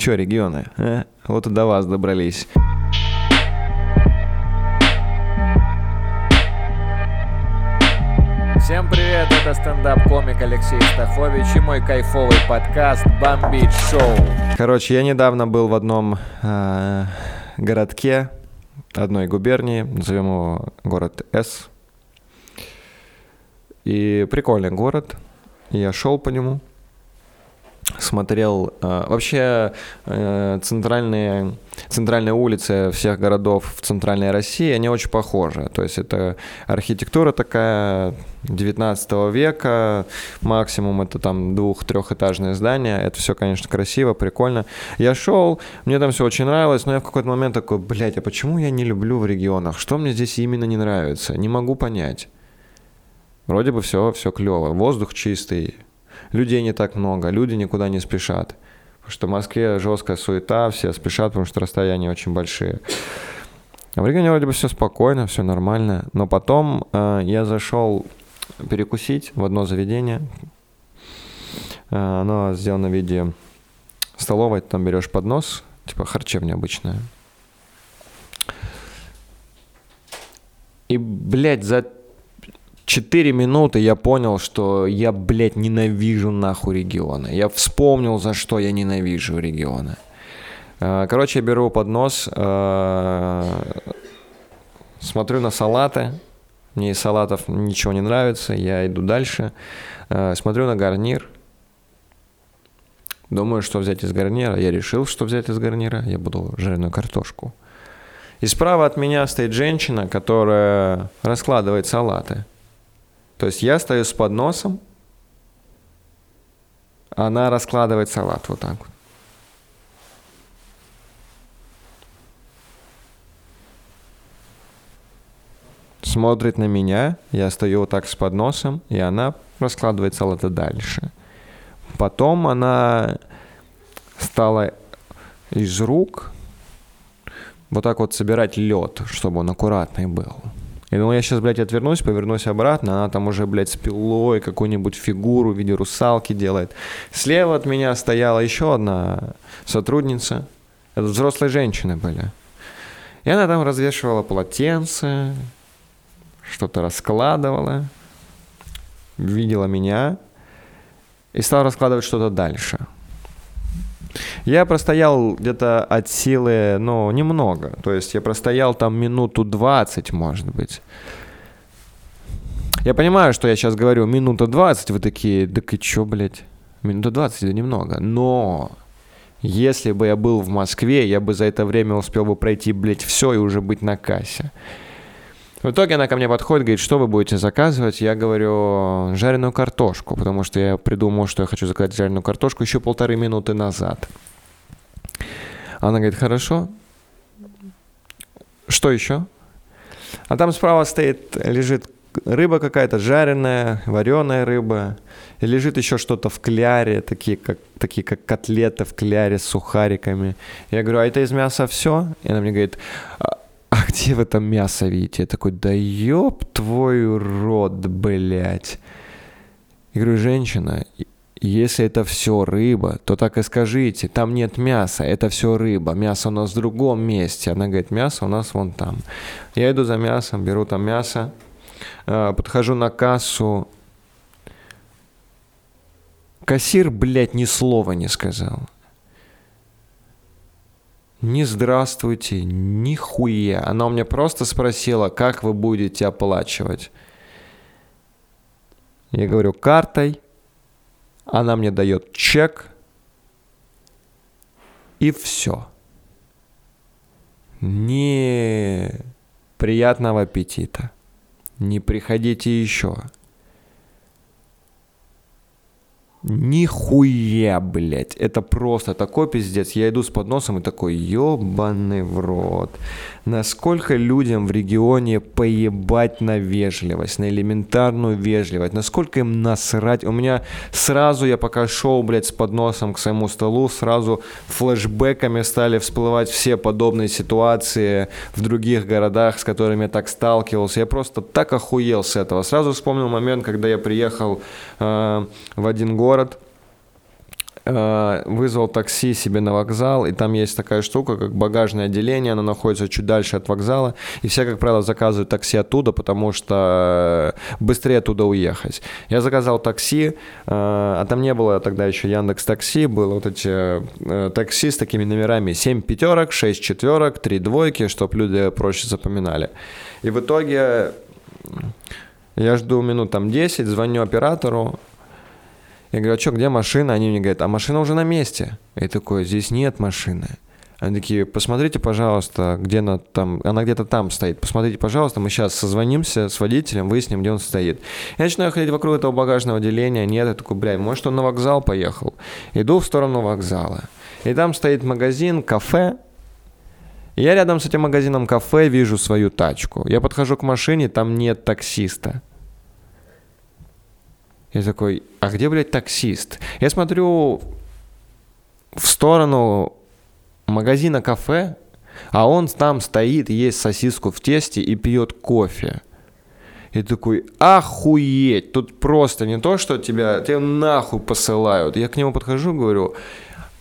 Че, регионы? А? Вот и до вас добрались. Всем привет, это стендап-комик Алексей Стахович и мой кайфовый подкаст «Бомбить шоу». Короче, я недавно был в одном э, городке одной губернии, назовем его город С. И прикольный город. Я шел по нему смотрел э, вообще э, центральные центральные улицы всех городов в центральной России они очень похожи. То есть это архитектура такая 19 века максимум это там двух-трехэтажное здание это все конечно красиво прикольно. Я шел мне там все очень нравилось но я в какой-то момент такой блядь а почему я не люблю в регионах? Что мне здесь именно не нравится? Не могу понять вроде бы все все клево воздух чистый людей не так много, люди никуда не спешат. Потому что в Москве жесткая суета, все спешат, потому что расстояния очень большие. А в регионе вроде бы все спокойно, все нормально. Но потом э, я зашел перекусить в одно заведение. Э, оно сделано в виде столовой, там берешь поднос, типа харчевня обычная. И, блядь, за 4 минуты я понял, что я, блядь, ненавижу нахуй регионы. Я вспомнил, за что я ненавижу регионы. Э, короче, я беру поднос, э, смотрю на салаты. Мне из салатов ничего не нравится, я иду дальше. Э, смотрю на гарнир. Думаю, что взять из гарнира. Я решил, что взять из гарнира. Я буду жареную картошку. И справа от меня стоит женщина, которая раскладывает салаты. То есть я стою с подносом, она раскладывает салат вот так вот. Смотрит на меня, я стою вот так с подносом, и она раскладывает салат дальше. Потом она стала из рук вот так вот собирать лед, чтобы он аккуратный был. Я думал, я сейчас, блядь, отвернусь, повернусь обратно, она там уже, блядь, с пилой какую-нибудь фигуру в виде русалки делает. Слева от меня стояла еще одна сотрудница. Это взрослые женщины были. И она там развешивала полотенце, что-то раскладывала, видела меня и стала раскладывать что-то дальше. Я простоял где-то от силы, ну, немного. То есть я простоял там минуту 20, может быть. Я понимаю, что я сейчас говорю минута 20, вы такие, да и чё, блядь? Минута 20 это немного. Но если бы я был в Москве, я бы за это время успел бы пройти, блядь, все и уже быть на кассе. В итоге она ко мне подходит, говорит, что вы будете заказывать? Я говорю, жареную картошку, потому что я придумал, что я хочу заказать жареную картошку еще полторы минуты назад. Она говорит, хорошо. Что еще? А там справа стоит, лежит рыба какая-то жареная, вареная рыба. И лежит еще что-то в кляре, такие как, такие как котлеты в кляре с сухариками. Я говорю, а это из мяса все? И она мне говорит, «А, где в этом мясо видите? Я такой, да ёб твой рот, блядь. Я говорю, женщина, если это все рыба, то так и скажите, там нет мяса, это все рыба, мясо у нас в другом месте. Она говорит, мясо у нас вон там. Я иду за мясом, беру там мясо, а, подхожу на кассу. Кассир, блядь, ни слова не сказал. Не здравствуйте, ни хуя. Она у меня просто спросила, как вы будете оплачивать. Я говорю, картой. Она мне дает чек. И все. Не приятного аппетита. Не приходите еще. Нихуя, блядь. Это просто такой пиздец. Я иду с подносом и такой, ёбаный в рот. Насколько людям в регионе поебать на вежливость, на элементарную вежливость. Насколько им насрать. У меня сразу, я пока шел, блядь, с подносом к своему столу, сразу флешбеками стали всплывать все подобные ситуации в других городах, с которыми я так сталкивался. Я просто так охуел с этого. Сразу вспомнил момент, когда я приехал э, в один город, э, вызвал такси себе на вокзал, и там есть такая штука, как багажное отделение, оно находится чуть дальше от вокзала, и все, как правило, заказывают такси оттуда, потому что быстрее оттуда уехать. Я заказал такси, э, а там не было тогда еще Яндекс Такси, было вот эти э, такси с такими номерами 7 пятерок, 6 четверок, 3 двойки, чтобы люди проще запоминали. И в итоге я жду минут там 10, звоню оператору, я говорю, а что, где машина? Они мне говорят, а машина уже на месте. Я такой, здесь нет машины. Они такие, посмотрите, пожалуйста, где она там, она где-то там стоит. Посмотрите, пожалуйста, мы сейчас созвонимся с водителем, выясним, где он стоит. Я начинаю ходить вокруг этого багажного отделения, нет, я такой, блядь, может он на вокзал поехал. Иду в сторону вокзала. И там стоит магазин, кафе, я рядом с этим магазином кафе вижу свою тачку. Я подхожу к машине, там нет таксиста. Я такой, а где, блядь, таксист? Я смотрю в сторону магазина кафе, а он там стоит, ест сосиску в тесте и пьет кофе. И такой, охуеть, тут просто не то, что тебя, тебя нахуй посылают. Я к нему подхожу, говорю,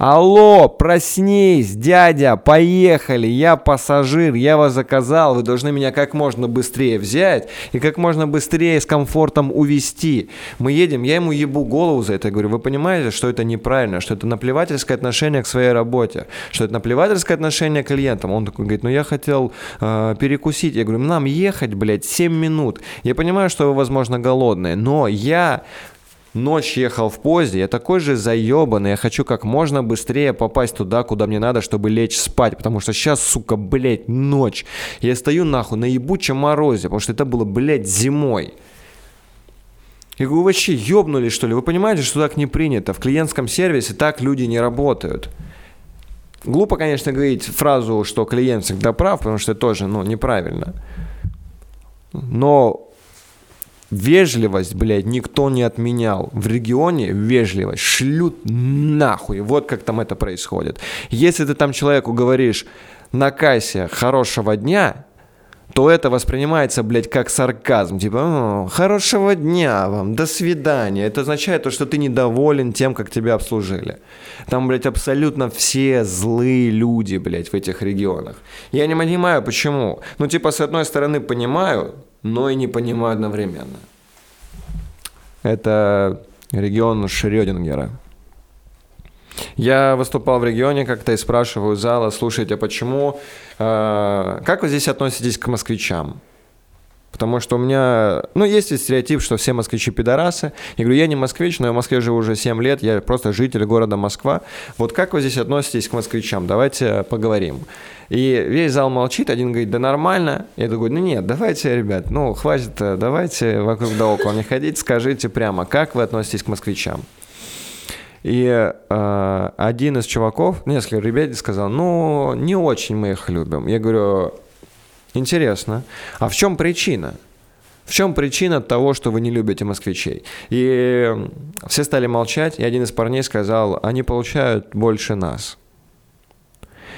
Алло, проснись, дядя, поехали, я пассажир, я вас заказал, вы должны меня как можно быстрее взять и как можно быстрее с комфортом увезти. Мы едем, я ему ебу голову за это, я говорю, вы понимаете, что это неправильно, что это наплевательское отношение к своей работе, что это наплевательское отношение к клиентам. Он такой говорит, ну я хотел э, перекусить. Я говорю, нам ехать, блядь, 7 минут. Я понимаю, что вы, возможно, голодные, но я Ночь ехал в поезде, я такой же заебанный, я хочу как можно быстрее попасть туда, куда мне надо, чтобы лечь спать, потому что сейчас, сука, блядь, ночь. Я стою нахуй на ебучем морозе, потому что это было, блядь, зимой. Я говорю, вы вообще ебнули, что ли? Вы понимаете, что так не принято? В клиентском сервисе так люди не работают. Глупо, конечно, говорить фразу, что клиент всегда прав, потому что это тоже, ну, неправильно. Но Вежливость, блядь, никто не отменял. В регионе вежливость шлют нахуй. Вот как там это происходит. Если ты там человеку говоришь на кассе «хорошего дня», то это воспринимается, блядь, как сарказм. Типа, хорошего дня вам, до свидания. Это означает то, что ты недоволен тем, как тебя обслужили. Там, блядь, абсолютно все злые люди, блядь, в этих регионах. Я не понимаю, почему. Ну, типа, с одной стороны, понимаю, но и не понимаю одновременно. Это регион Шрёдингера. Я выступал в регионе как-то и спрашиваю зала, слушайте, а почему, э, как вы здесь относитесь к москвичам? Потому что у меня, ну, есть стереотип, что все москвичи пидорасы. Я говорю, я не москвич, но я в Москве живу уже 7 лет, я просто житель города Москва. Вот как вы здесь относитесь к москвичам? Давайте поговорим. И весь зал молчит, один говорит, да нормально. Я такой, ну нет, давайте, ребят, ну хватит, давайте вокруг да около не ходить, скажите прямо, как вы относитесь к москвичам? И э, один из чуваков, несколько ребят сказал, ну, не очень мы их любим. Я говорю, интересно, а в чем причина? В чем причина того, что вы не любите москвичей? И все стали молчать, и один из парней сказал, они получают больше нас.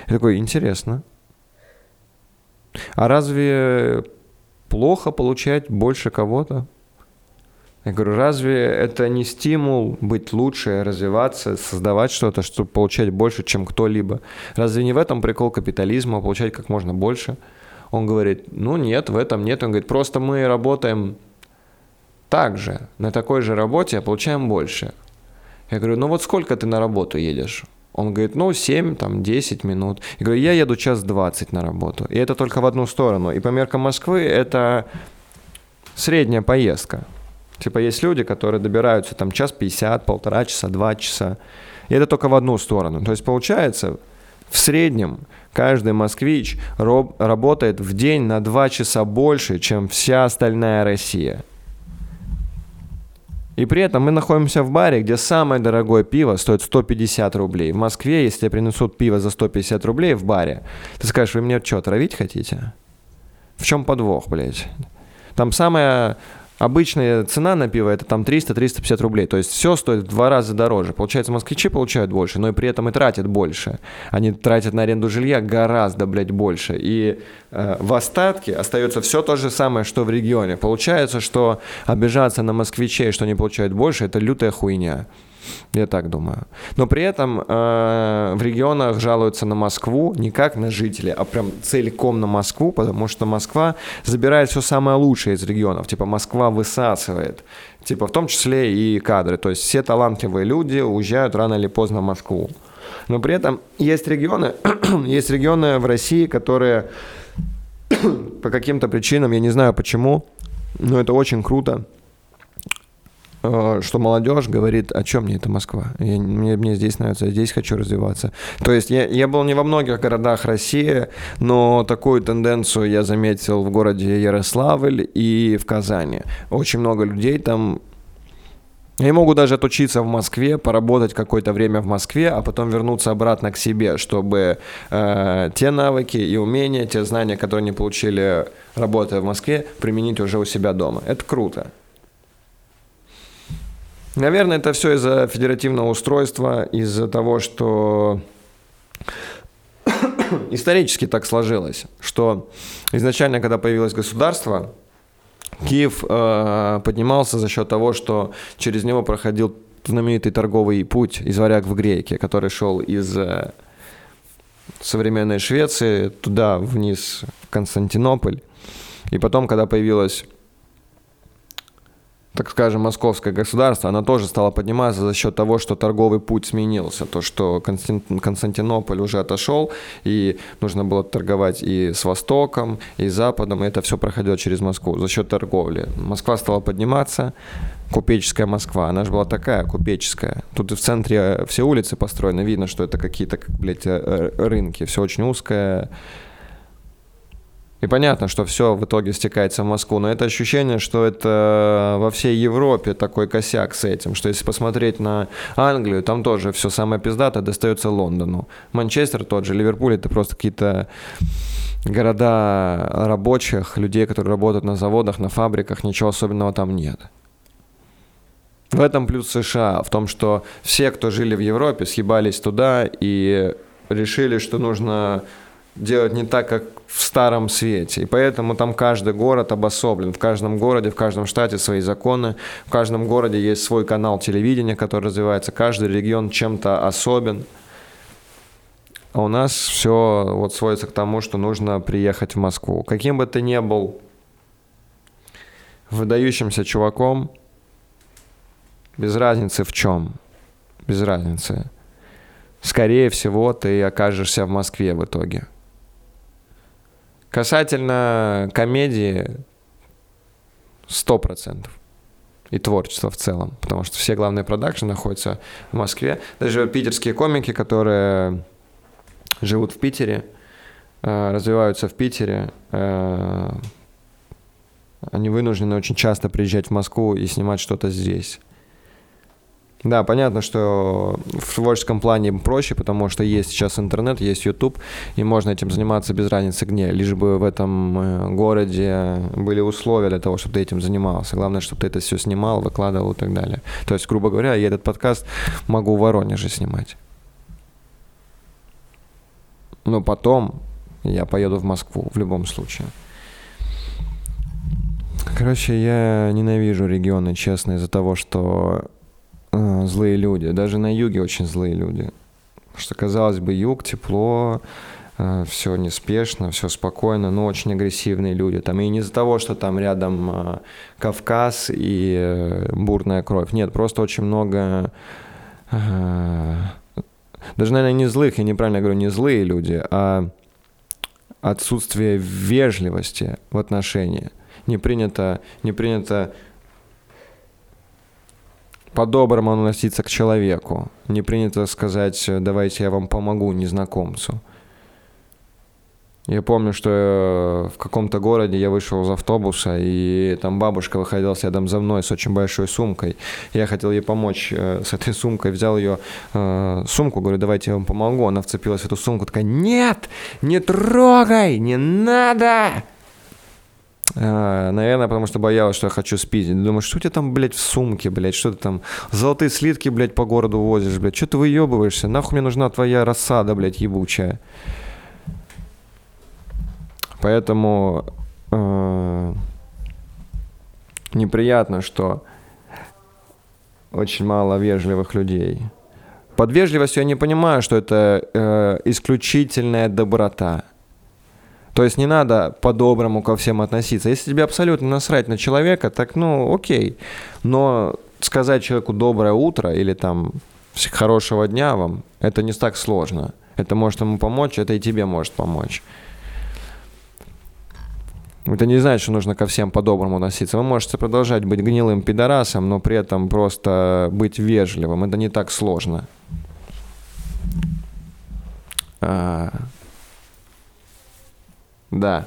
Я такой, интересно. А разве плохо получать больше кого-то? Я говорю, разве это не стимул быть лучше, развиваться, создавать что-то, чтобы получать больше, чем кто-либо? Разве не в этом прикол капитализма, получать как можно больше? Он говорит, ну нет, в этом нет. Он говорит, просто мы работаем так же, на такой же работе, а получаем больше. Я говорю, ну вот сколько ты на работу едешь? Он говорит, ну, 7, там, 10 минут. Я говорю, я еду час 20 на работу. И это только в одну сторону. И по меркам Москвы это средняя поездка. Типа есть люди, которые добираются там час 50, полтора часа, два часа. И это только в одну сторону. То есть получается, в среднем каждый москвич роб- работает в день на два часа больше, чем вся остальная Россия. И при этом мы находимся в баре, где самое дорогое пиво стоит 150 рублей. В Москве, если принесут пиво за 150 рублей в баре, ты скажешь, вы меня что, травить хотите? В чем подвох, блядь? Там самое Обычная цена на пиво это там 300-350 рублей. То есть все стоит в два раза дороже. Получается, москвичи получают больше, но и при этом и тратят больше. Они тратят на аренду жилья гораздо, блядь, больше. И э, в остатке остается все то же самое, что в регионе. Получается, что обижаться на москвичей, что они получают больше, это лютая хуйня. Я так думаю. Но при этом э, в регионах жалуются на Москву не как на жителей, а прям целиком на Москву, потому что Москва забирает все самое лучшее из регионов. Типа Москва высасывает. Типа в том числе и кадры. То есть все талантливые люди уезжают рано или поздно в Москву. Но при этом есть регионы, есть регионы в России, которые по каким-то причинам, я не знаю почему, но это очень круто, что молодежь говорит, о чем мне это Москва? Я, мне, мне здесь нравится, я здесь хочу развиваться. То есть я, я был не во многих городах России, но такую тенденцию я заметил в городе Ярославль и в Казани. Очень много людей там они могут даже отучиться в Москве, поработать какое-то время в Москве, а потом вернуться обратно к себе, чтобы э, те навыки и умения, те знания, которые они получили, работая в Москве, применить уже у себя дома. Это круто. Наверное, это все из-за федеративного устройства, из-за того, что исторически так сложилось, что изначально, когда появилось государство, Киев э, поднимался за счет того, что через него проходил знаменитый торговый путь из Варяг в Грейке, который шел из э, современной Швеции туда вниз в Константинополь. И потом, когда появилась так скажем, московское государство, она тоже стала подниматься за счет того, что торговый путь сменился, то, что Константинополь уже отошел, и нужно было торговать и с Востоком, и с Западом, и это все проходило через Москву за счет торговли. Москва стала подниматься, купеческая Москва, она же была такая, купеческая. Тут в центре все улицы построены, видно, что это какие-то, блядь, э, рынки, все очень узкое, и понятно, что все в итоге стекается в Москву, но это ощущение, что это во всей Европе такой косяк с этим, что если посмотреть на Англию, там тоже все самое пиздатое достается Лондону. Манчестер тот же, Ливерпуль это просто какие-то города рабочих, людей, которые работают на заводах, на фабриках, ничего особенного там нет. В этом плюс США, в том, что все, кто жили в Европе, съебались туда и решили, что нужно делать не так, как в старом свете. И поэтому там каждый город обособлен. В каждом городе, в каждом штате свои законы. В каждом городе есть свой канал телевидения, который развивается. Каждый регион чем-то особен. А у нас все вот сводится к тому, что нужно приехать в Москву. Каким бы ты ни был выдающимся чуваком, без разницы в чем, без разницы. Скорее всего, ты окажешься в Москве в итоге. Касательно комедии, сто процентов. И творчества в целом. Потому что все главные продакшны находятся в Москве. Даже питерские комики, которые живут в Питере, э, развиваются в Питере, э, они вынуждены очень часто приезжать в Москву и снимать что-то здесь. Да, понятно, что в творческом плане проще, потому что есть сейчас интернет, есть YouTube, и можно этим заниматься без разницы где, лишь бы в этом э, городе были условия для того, чтобы ты этим занимался. Главное, чтобы ты это все снимал, выкладывал и так далее. То есть, грубо говоря, я этот подкаст могу в Воронеже снимать. Но потом я поеду в Москву в любом случае. Короче, я ненавижу регионы, честно, из-за того, что злые люди. Даже на юге очень злые люди. Что, казалось бы, юг, тепло, э, все неспешно, все спокойно, но очень агрессивные люди. Там и не из-за того, что там рядом э, Кавказ и э, бурная кровь. Нет, просто очень много... Э, даже, наверное, не злых, я неправильно говорю, не злые люди, а отсутствие вежливости в отношении. Не принято, не принято по-доброму относиться к человеку. Не принято сказать, давайте я вам помогу незнакомцу. Я помню, что э, в каком-то городе я вышел из автобуса, и там бабушка выходила следом за мной с очень большой сумкой. Я хотел ей помочь э, с этой сумкой, взял ее э, сумку, говорю, давайте я вам помогу. Она вцепилась в эту сумку, такая, нет, не трогай, не надо. А, наверное, потому что боялась, что я хочу спиздить. Думаю, что у тебя там, блядь, в сумке, блядь, что ты там, золотые слитки, блядь, по городу возишь, блядь, что ты выебываешься? Нахуй мне нужна твоя рассада, блядь, ебучая. Поэтому э, неприятно, что очень мало вежливых людей. Под вежливостью я не понимаю, что это э, исключительная доброта. То есть не надо по-доброму ко всем относиться. Если тебе абсолютно насрать на человека, так ну окей. Но сказать человеку доброе утро или там хорошего дня вам, это не так сложно. Это может ему помочь, это и тебе может помочь. Это не значит, что нужно ко всем по-доброму относиться. Вы можете продолжать быть гнилым пидорасом, но при этом просто быть вежливым. Это не так сложно. А... Да.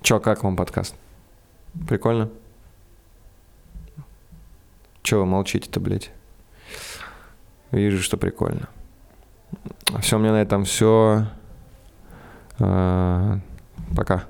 Чё, как вам подкаст? Прикольно? Чё вы молчите-то, блядь? Вижу, что прикольно. Все, у меня на этом все. А, пока.